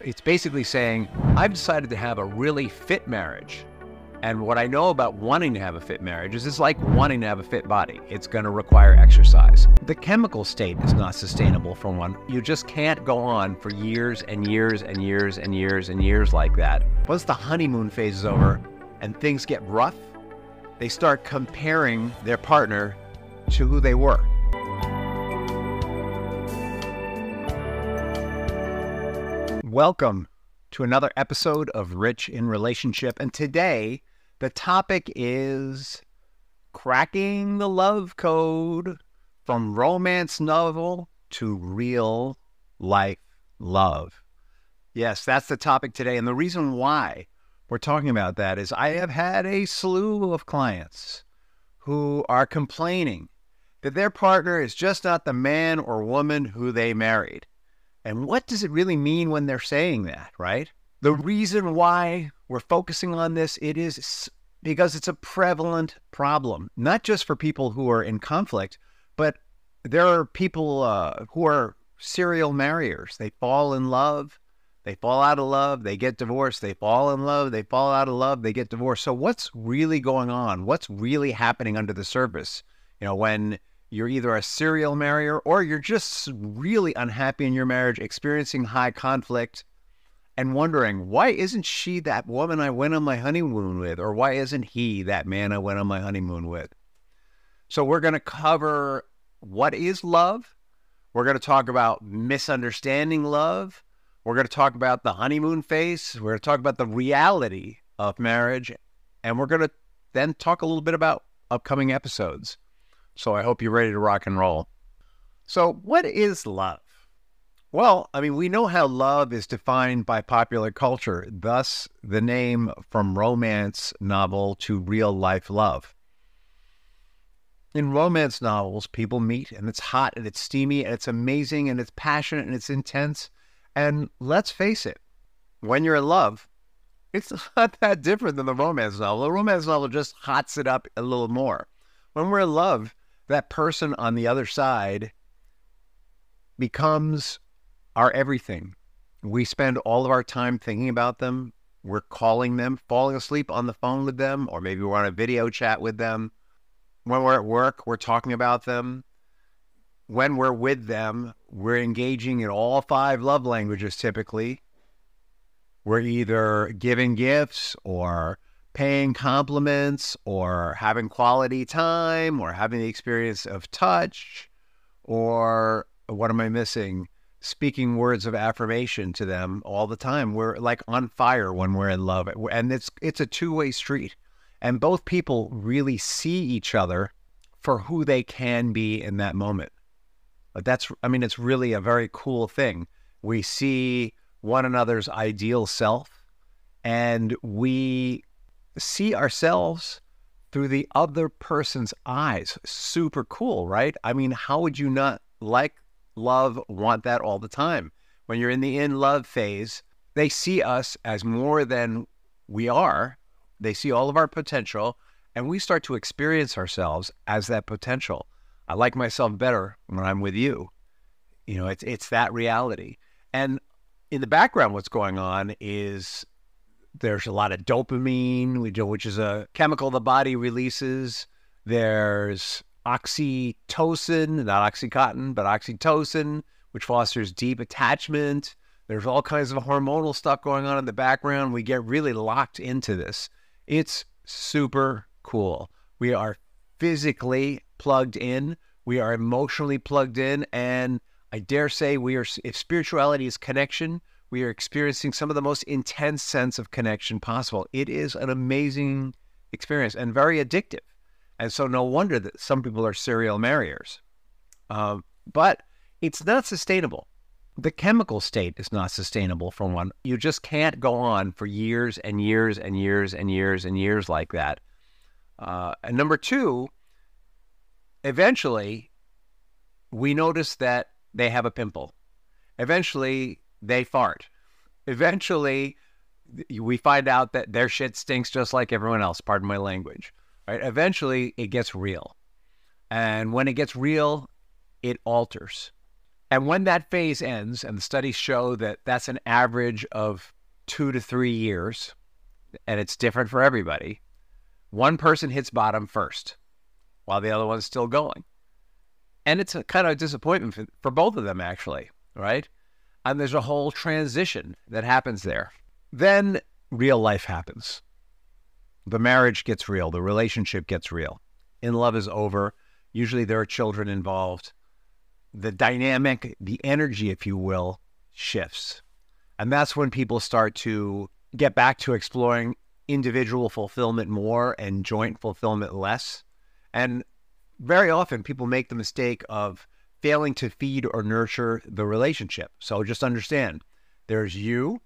It's basically saying, I've decided to have a really fit marriage. And what I know about wanting to have a fit marriage is it's like wanting to have a fit body. It's going to require exercise. The chemical state is not sustainable for one. You just can't go on for years and years and years and years and years like that. Once the honeymoon phase is over and things get rough, they start comparing their partner to who they were. Welcome to another episode of Rich in Relationship. And today, the topic is cracking the love code from romance novel to real life love. Yes, that's the topic today. And the reason why we're talking about that is I have had a slew of clients who are complaining that their partner is just not the man or woman who they married. And what does it really mean when they're saying that, right? The reason why we're focusing on this, it is because it's a prevalent problem, not just for people who are in conflict, but there are people uh, who are serial marriers. They fall in love, they fall out of love, they get divorced, they fall in love, they fall out of love, they get divorced. So what's really going on? What's really happening under the surface? You know, when you're either a serial marrier or you're just really unhappy in your marriage, experiencing high conflict, and wondering, why isn't she that woman I went on my honeymoon with? Or why isn't he that man I went on my honeymoon with? So, we're going to cover what is love. We're going to talk about misunderstanding love. We're going to talk about the honeymoon phase. We're going to talk about the reality of marriage. And we're going to then talk a little bit about upcoming episodes. So I hope you're ready to rock and roll. So, what is love? Well, I mean, we know how love is defined by popular culture, thus, the name from romance novel to real life love. In romance novels, people meet and it's hot and it's steamy and it's amazing and it's passionate and it's intense. And let's face it, when you're in love, it's not that different than the romance novel. The romance novel just hots it up a little more. When we're in love, that person on the other side becomes our everything. We spend all of our time thinking about them. We're calling them, falling asleep on the phone with them, or maybe we're on a video chat with them. When we're at work, we're talking about them. When we're with them, we're engaging in all five love languages typically. We're either giving gifts or paying compliments or having quality time or having the experience of touch or what am I missing? Speaking words of affirmation to them all the time. We're like on fire when we're in love. And it's it's a two-way street. And both people really see each other for who they can be in that moment. But that's I mean, it's really a very cool thing. We see one another's ideal self and we see ourselves through the other person's eyes. Super cool, right? I mean, how would you not like, love, want that all the time? When you're in the in love phase, they see us as more than we are. They see all of our potential, and we start to experience ourselves as that potential. I like myself better when I'm with you. You know, it's it's that reality. And in the background, what's going on is there's a lot of dopamine, which is a chemical the body releases. There's oxytocin, not oxycontin, but oxytocin, which fosters deep attachment. There's all kinds of hormonal stuff going on in the background. We get really locked into this. It's super cool. We are physically plugged in, we are emotionally plugged in, and I dare say we are if spirituality is connection, we are experiencing some of the most intense sense of connection possible. It is an amazing experience and very addictive. And so, no wonder that some people are serial marriers. Uh, but it's not sustainable. The chemical state is not sustainable for one. You just can't go on for years and years and years and years and years like that. Uh, and number two, eventually, we notice that they have a pimple. Eventually, they fart. Eventually, we find out that their shit stinks just like everyone else. Pardon my language. Right? Eventually, it gets real, and when it gets real, it alters. And when that phase ends, and the studies show that that's an average of two to three years, and it's different for everybody, one person hits bottom first while the other one's still going. And it's a kind of a disappointment for, for both of them, actually, right? And there's a whole transition that happens there. Then real life happens. The marriage gets real, the relationship gets real. In love is over. Usually there are children involved. The dynamic, the energy, if you will, shifts. And that's when people start to get back to exploring individual fulfillment more and joint fulfillment less. And very often people make the mistake of failing to feed or nurture the relationship. So just understand there's you,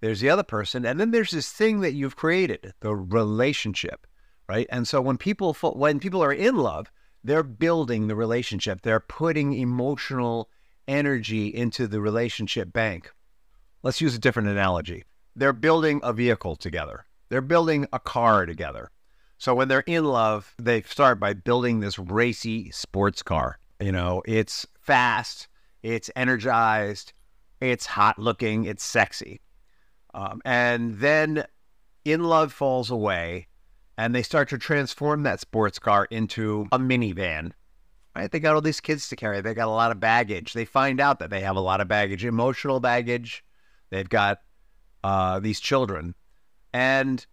there's the other person, and then there's this thing that you've created, the relationship, right? And so when people when people are in love, they're building the relationship. They're putting emotional energy into the relationship bank. Let's use a different analogy. They're building a vehicle together. They're building a car together. So when they're in love, they start by building this racy sports car. You know, it's fast, it's energized, it's hot looking, it's sexy. Um, and then in love falls away and they start to transform that sports car into a minivan. Right? They got all these kids to carry. They got a lot of baggage. They find out that they have a lot of baggage, emotional baggage. They've got uh, these children. And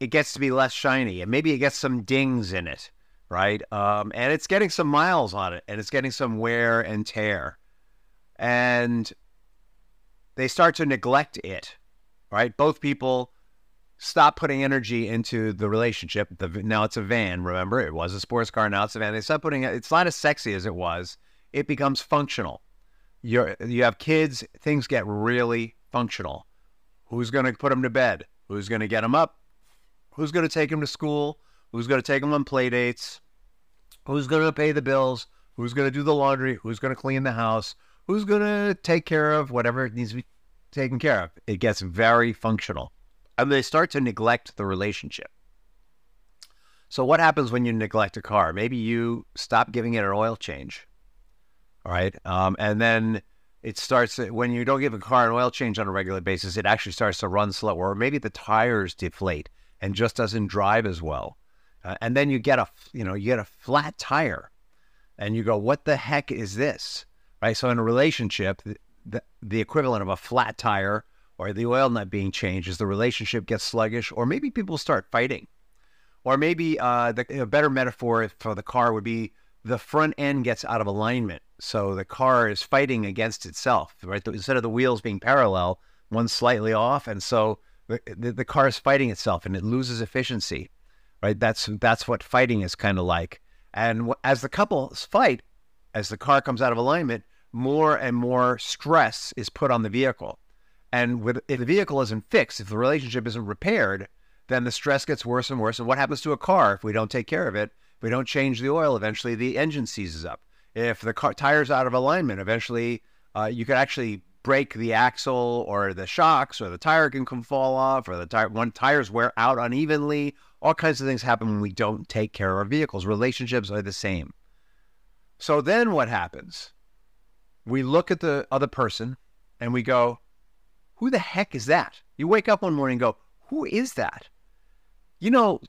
it gets to be less shiny and maybe it gets some dings in it, right? Um, and it's getting some miles on it and it's getting some wear and tear. And they start to neglect it, right? Both people stop putting energy into the relationship. The, now it's a van, remember? It was a sports car, now it's a van. They stop putting it, it's not as sexy as it was. It becomes functional. You're, you have kids, things get really functional. Who's going to put them to bed? Who's going to get them up? Who's going to take them to school? Who's going to take them on play dates? Who's going to pay the bills? Who's going to do the laundry? Who's going to clean the house? Who's going to take care of whatever needs to be taken care of? It gets very functional. And they start to neglect the relationship. So, what happens when you neglect a car? Maybe you stop giving it an oil change. All right. Um, and then it starts when you don't give a car an oil change on a regular basis, it actually starts to run slower, or maybe the tires deflate and just doesn't drive as well. Uh, and then you get a you know you get a flat tire, and you go, what the heck is this? Right. So in a relationship, the, the equivalent of a flat tire or the oil not being changed is the relationship gets sluggish, or maybe people start fighting, or maybe uh, the, a better metaphor for the car would be the front end gets out of alignment, so the car is fighting against itself. Right. Instead of the wheels being parallel, one's slightly off, and so the, the car is fighting itself and it loses efficiency, right? That's that's what fighting is kind of like. And as the couples fight, as the car comes out of alignment, more and more stress is put on the vehicle. And with, if the vehicle isn't fixed, if the relationship isn't repaired, then the stress gets worse and worse. And what happens to a car if we don't take care of it? If we don't change the oil, eventually the engine seizes up. If the car tire's out of alignment, eventually uh, you could actually break the axle or the shocks or the tire can come fall off or the tire one tires wear out unevenly. All kinds of things happen when we don't take care of our vehicles. Relationships are the same. So then what happens? We look at the other person and we go who the heck is that? You wake up one morning and go who is that? You know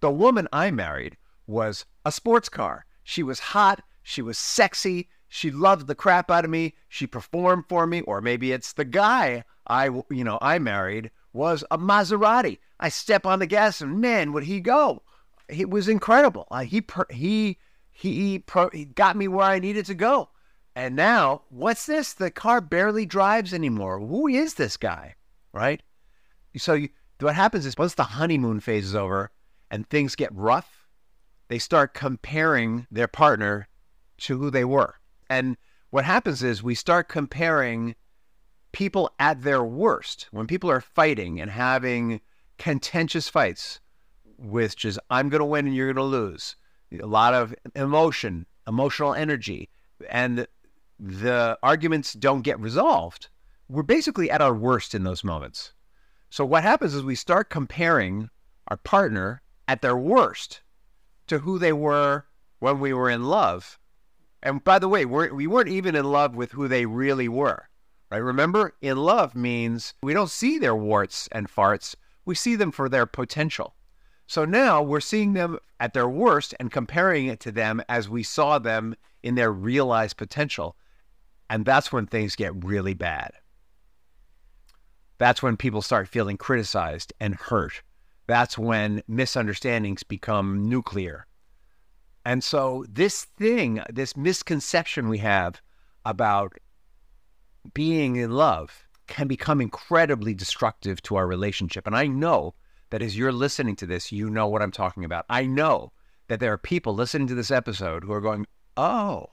the woman i married was a sports car. She was hot. She was sexy she loved the crap out of me. She performed for me, or maybe it's the guy I, you know, I married was a Maserati. I step on the gas and man, would he go? It was incredible. Uh, he he he, pro, he got me where I needed to go. And now, what's this? The car barely drives anymore. Who is this guy? Right? So you, what happens is once the honeymoon phase is over and things get rough, they start comparing their partner to who they were. And what happens is we start comparing people at their worst when people are fighting and having contentious fights, which is I'm going to win and you're going to lose. A lot of emotion, emotional energy, and the arguments don't get resolved. We're basically at our worst in those moments. So what happens is we start comparing our partner at their worst to who they were when we were in love And by the way, we're, we weren't even in love with who they really were, right? Remember, in love means we don't see their warts and farts, we see them for their potential. So now we're seeing them at their worst and comparing it to them as we saw them in their realized potential. And that's when things get really bad. That's when people start feeling criticized and hurt. That's when misunderstandings become nuclear. And so, this thing, this misconception we have about being in love can become incredibly destructive to our relationship. And I know that as you're listening to this, you know what I'm talking about. I know that there are people listening to this episode who are going, oh,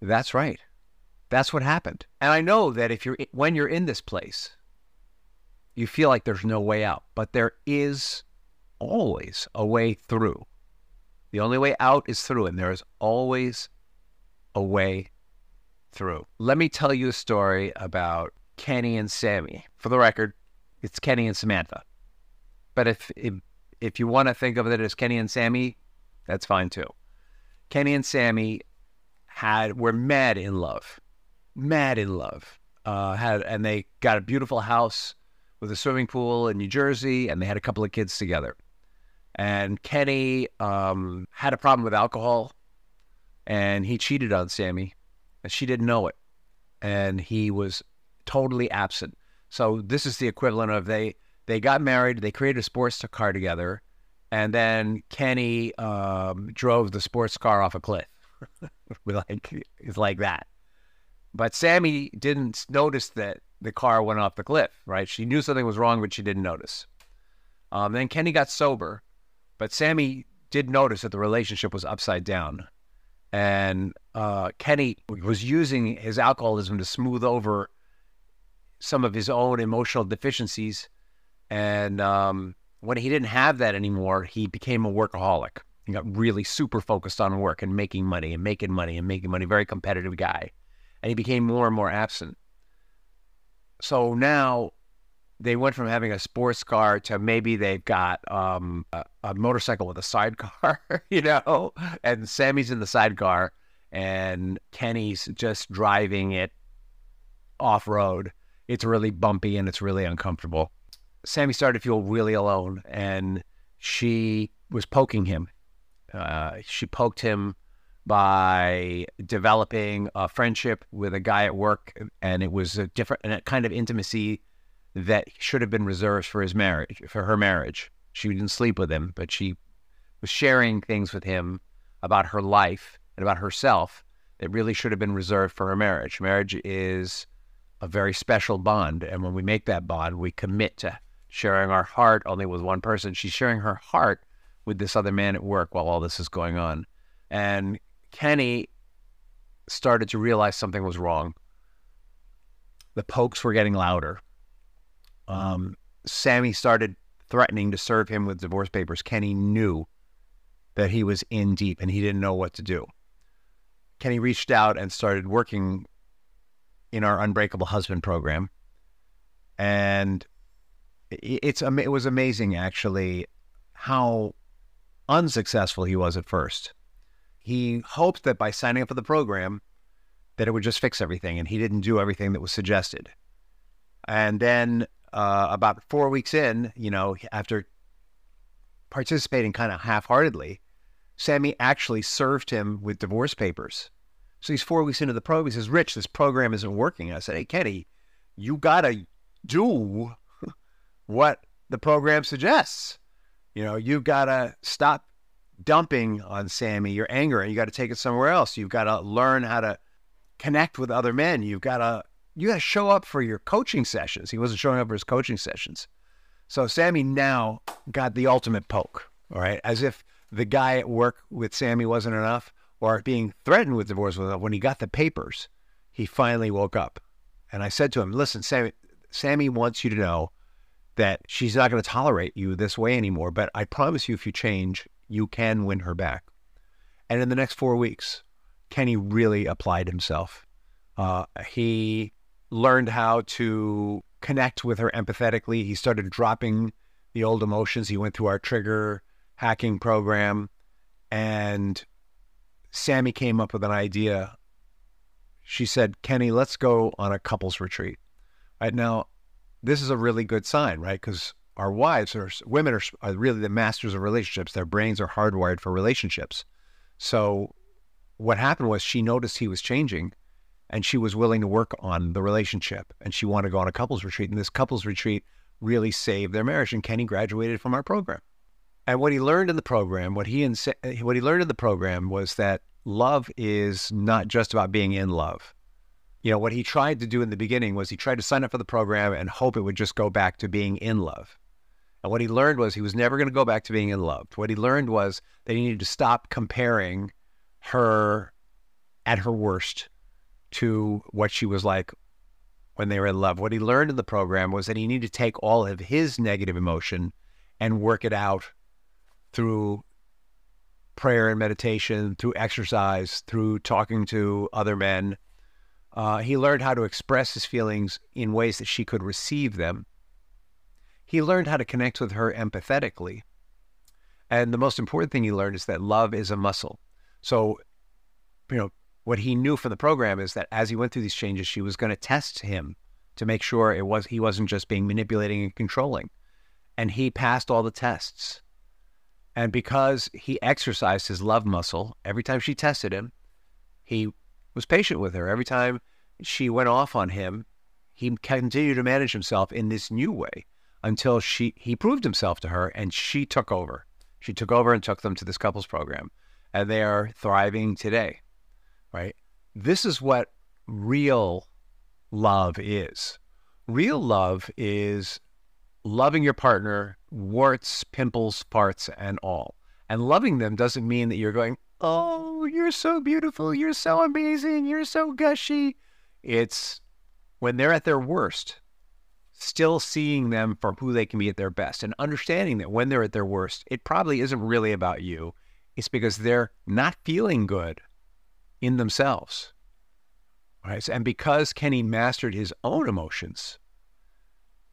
that's right. That's what happened. And I know that if you're when you're in this place, you feel like there's no way out, but there is always a way through. The only way out is through, and there is always a way through. Let me tell you a story about Kenny and Sammy. For the record, it's Kenny and Samantha. But if if, if you want to think of it as Kenny and Sammy, that's fine too. Kenny and Sammy had were mad in love, mad in love. Uh, had and they got a beautiful house with a swimming pool in New Jersey, and they had a couple of kids together. And Kenny um, had a problem with alcohol, and he cheated on Sammy, and she didn't know it, and he was totally absent. So this is the equivalent of they they got married, they created a sports car together, and then Kenny um, drove the sports car off a cliff. like it's like that. But Sammy didn't notice that the car went off the cliff. Right? She knew something was wrong, but she didn't notice. Um, then Kenny got sober, but Sammy did notice that the relationship was upside down, and uh, Kenny was using his alcoholism to smooth over some of his own emotional deficiencies and um, when he didn't have that anymore, he became a workaholic. He got really super focused on work and making money and making money and making money. Very competitive guy, and he became more and more absent. So now they went from having a sports car to maybe they've got um, a, a, motorcycle with a sidecar, you know, and Sammy's in the sidecar and Kenny's just driving it off road. It's really bumpy and it's really uncomfortable. Sammy started to feel really alone, and she was poking him. Uh, she poked him by developing a friendship with a guy at work, and it was a different and a kind of intimacy that should have been reserved for his marriage, for her marriage. She didn't sleep with him, but she was sharing things with him about her life and about herself that really should have been reserved for her marriage. Marriage is a very special bond, and when we make that bond, we commit to sharing our heart only with one person. She's sharing her heart with this other man at work while all this is going on. And Kenny started to realize something was wrong. The pokes were getting louder. Um, Sammy started threatening to serve him with divorce papers. Kenny knew that he was in deep and he didn't know what to do. Kenny reached out and started working in our Unbreakable Husband program. And it's it was amazing actually how unsuccessful he was at first. He hoped that by signing up for the program that it would just fix everything, and he didn't do everything that was suggested. And then uh, about four weeks in, you know, after participating kind of half-heartedly, Sammy actually served him with divorce papers. So he's four weeks into the program. He says, "Rich, this program isn't working." I said, "Hey, Kenny, you gotta do what the program suggests. You know, you've got to stop dumping on Sammy your anger and you got to take it somewhere else. You've got to learn how to connect with other men. You've got to you got to show up for your coaching sessions. He wasn't showing up for his coaching sessions. So Sammy now got the ultimate poke, all right? As if the guy at work with Sammy wasn't enough or being threatened with divorce was enough. When he got the papers, he finally woke up. And I said to him, listen, Sammy, Sammy wants you to know that she's not going to tolerate you this way anymore. But I promise you, if you change, you can win her back. And in the next four weeks, Kenny really applied himself. Uh, he learned how to connect with her empathetically. He started dropping the old emotions. He went through our trigger hacking program. And Sammy came up with an idea. She said, Kenny, let's go on a couples retreat. Right now, this is a really good sign, right? Because our wives or women are, are really the masters of relationships. Their brains are hardwired for relationships. So what happened was she noticed he was changing and she was willing to work on the relationship and she wanted to go on a couples retreat. And this couples retreat really saved their marriage. And Kenny graduated from our program. And what he learned in the program, what he insa- what he learned in the program was that love is not just about being in love. You know, what he tried to do in the beginning was he tried to sign up for the program and hope it would just go back to being in love. And what he learned was he was never going to go back to being in love. What he learned was that he needed to stop comparing her at her worst to what she was like when they were in love. What he learned in the program was that he needed to take all of his negative emotion and work it out through prayer and meditation, through exercise, through talking to other men. Uh, he learned how to express his feelings in ways that she could receive them. He learned how to connect with her empathetically. And the most important thing he learned is that love is a muscle. So, you know, what he knew from the program is that as he went through these changes, she was going to test him to make sure it was he wasn't just being manipulating and controlling. And he passed all the tests. And because he exercised his love muscle every time she tested him, he was patient with her. Every time she went off on him, he continued to manage himself in this new way until she he proved himself to her and she took over. She took over and took them to this couples program. And they are thriving today right? This is what real love is. Real love is loving your partner, warts, pimples, parts, and all. And loving them doesn't mean that you're going, oh, you're so beautiful, you're so amazing, you're so gushy. It's when they're at their worst, still seeing them for who they can be at their best and understanding that when they're at their worst, it probably isn't really about you. It's because they're not feeling good in themselves. Right? And because Kenny mastered his own emotions,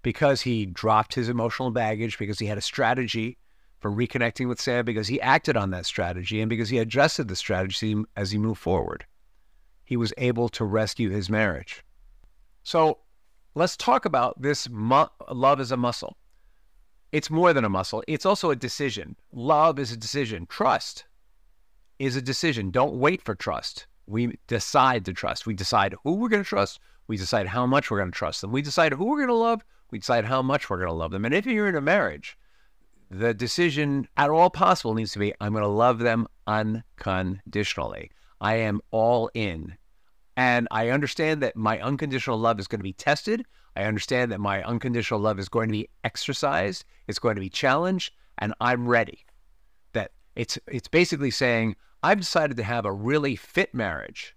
because he dropped his emotional baggage, because he had a strategy for reconnecting with Sam, because he acted on that strategy, and because he adjusted the strategy as he moved forward, he was able to rescue his marriage. So let's talk about this mu- love is a muscle. It's more than a muscle, it's also a decision. Love is a decision. Trust is a decision. Don't wait for trust. We decide to trust. We decide who we're going to trust. We decide how much we're going to trust them. We decide who we're going to love. We decide how much we're going to love them. And if you're in a marriage, the decision at all possible needs to be I'm going to love them unconditionally. I am all in. And I understand that my unconditional love is going to be tested. I understand that my unconditional love is going to be exercised. It's going to be challenged. And I'm ready. That it's it's basically saying I've decided to have a really fit marriage.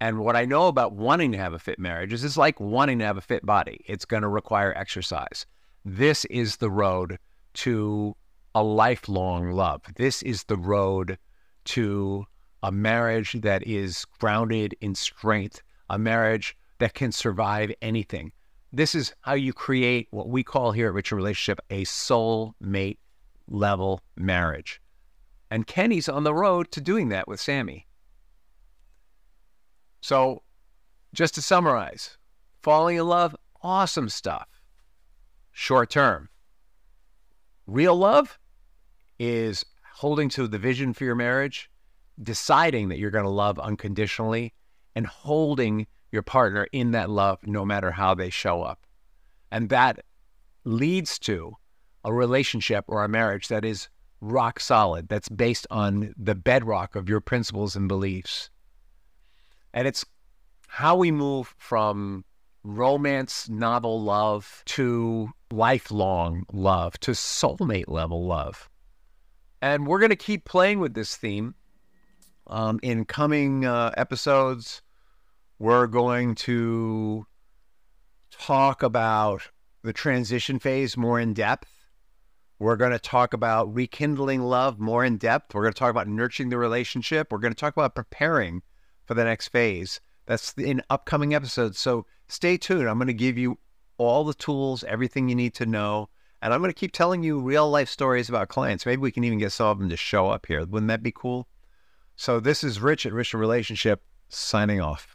And what I know about wanting to have a fit marriage is it's like wanting to have a fit body. It's going to require exercise. This is the road to a lifelong love. This is the road to a marriage that is grounded in strength, a marriage that can survive anything. This is how you create what we call here at Rich in Relationship a soul mate level marriage. And Kenny's on the road to doing that with Sammy. So, just to summarize, falling in love, awesome stuff. Short term. Real love is holding to the vision for your marriage, deciding that you're going to love unconditionally, and holding your partner in that love no matter how they show up. And that leads to a relationship or a marriage that is rock solid, that's based on the bedrock of your principles and beliefs. And it's how we move from romance novel love to lifelong love to soulmate level love. And we're going to keep playing with this theme um, in coming uh, episodes. We're going to talk about the transition phase more in depth we're going to talk about rekindling love more in depth. We're going to talk about nurturing the relationship. We're going to talk about preparing for the next phase. That's in upcoming episodes. So stay tuned. I'm going to give you all the tools, everything you need to know. And I'm going to keep telling you real life stories about clients. Maybe we can even get some of them to show up here. Wouldn't that be cool? So this is Rich at Rich Relationship signing off.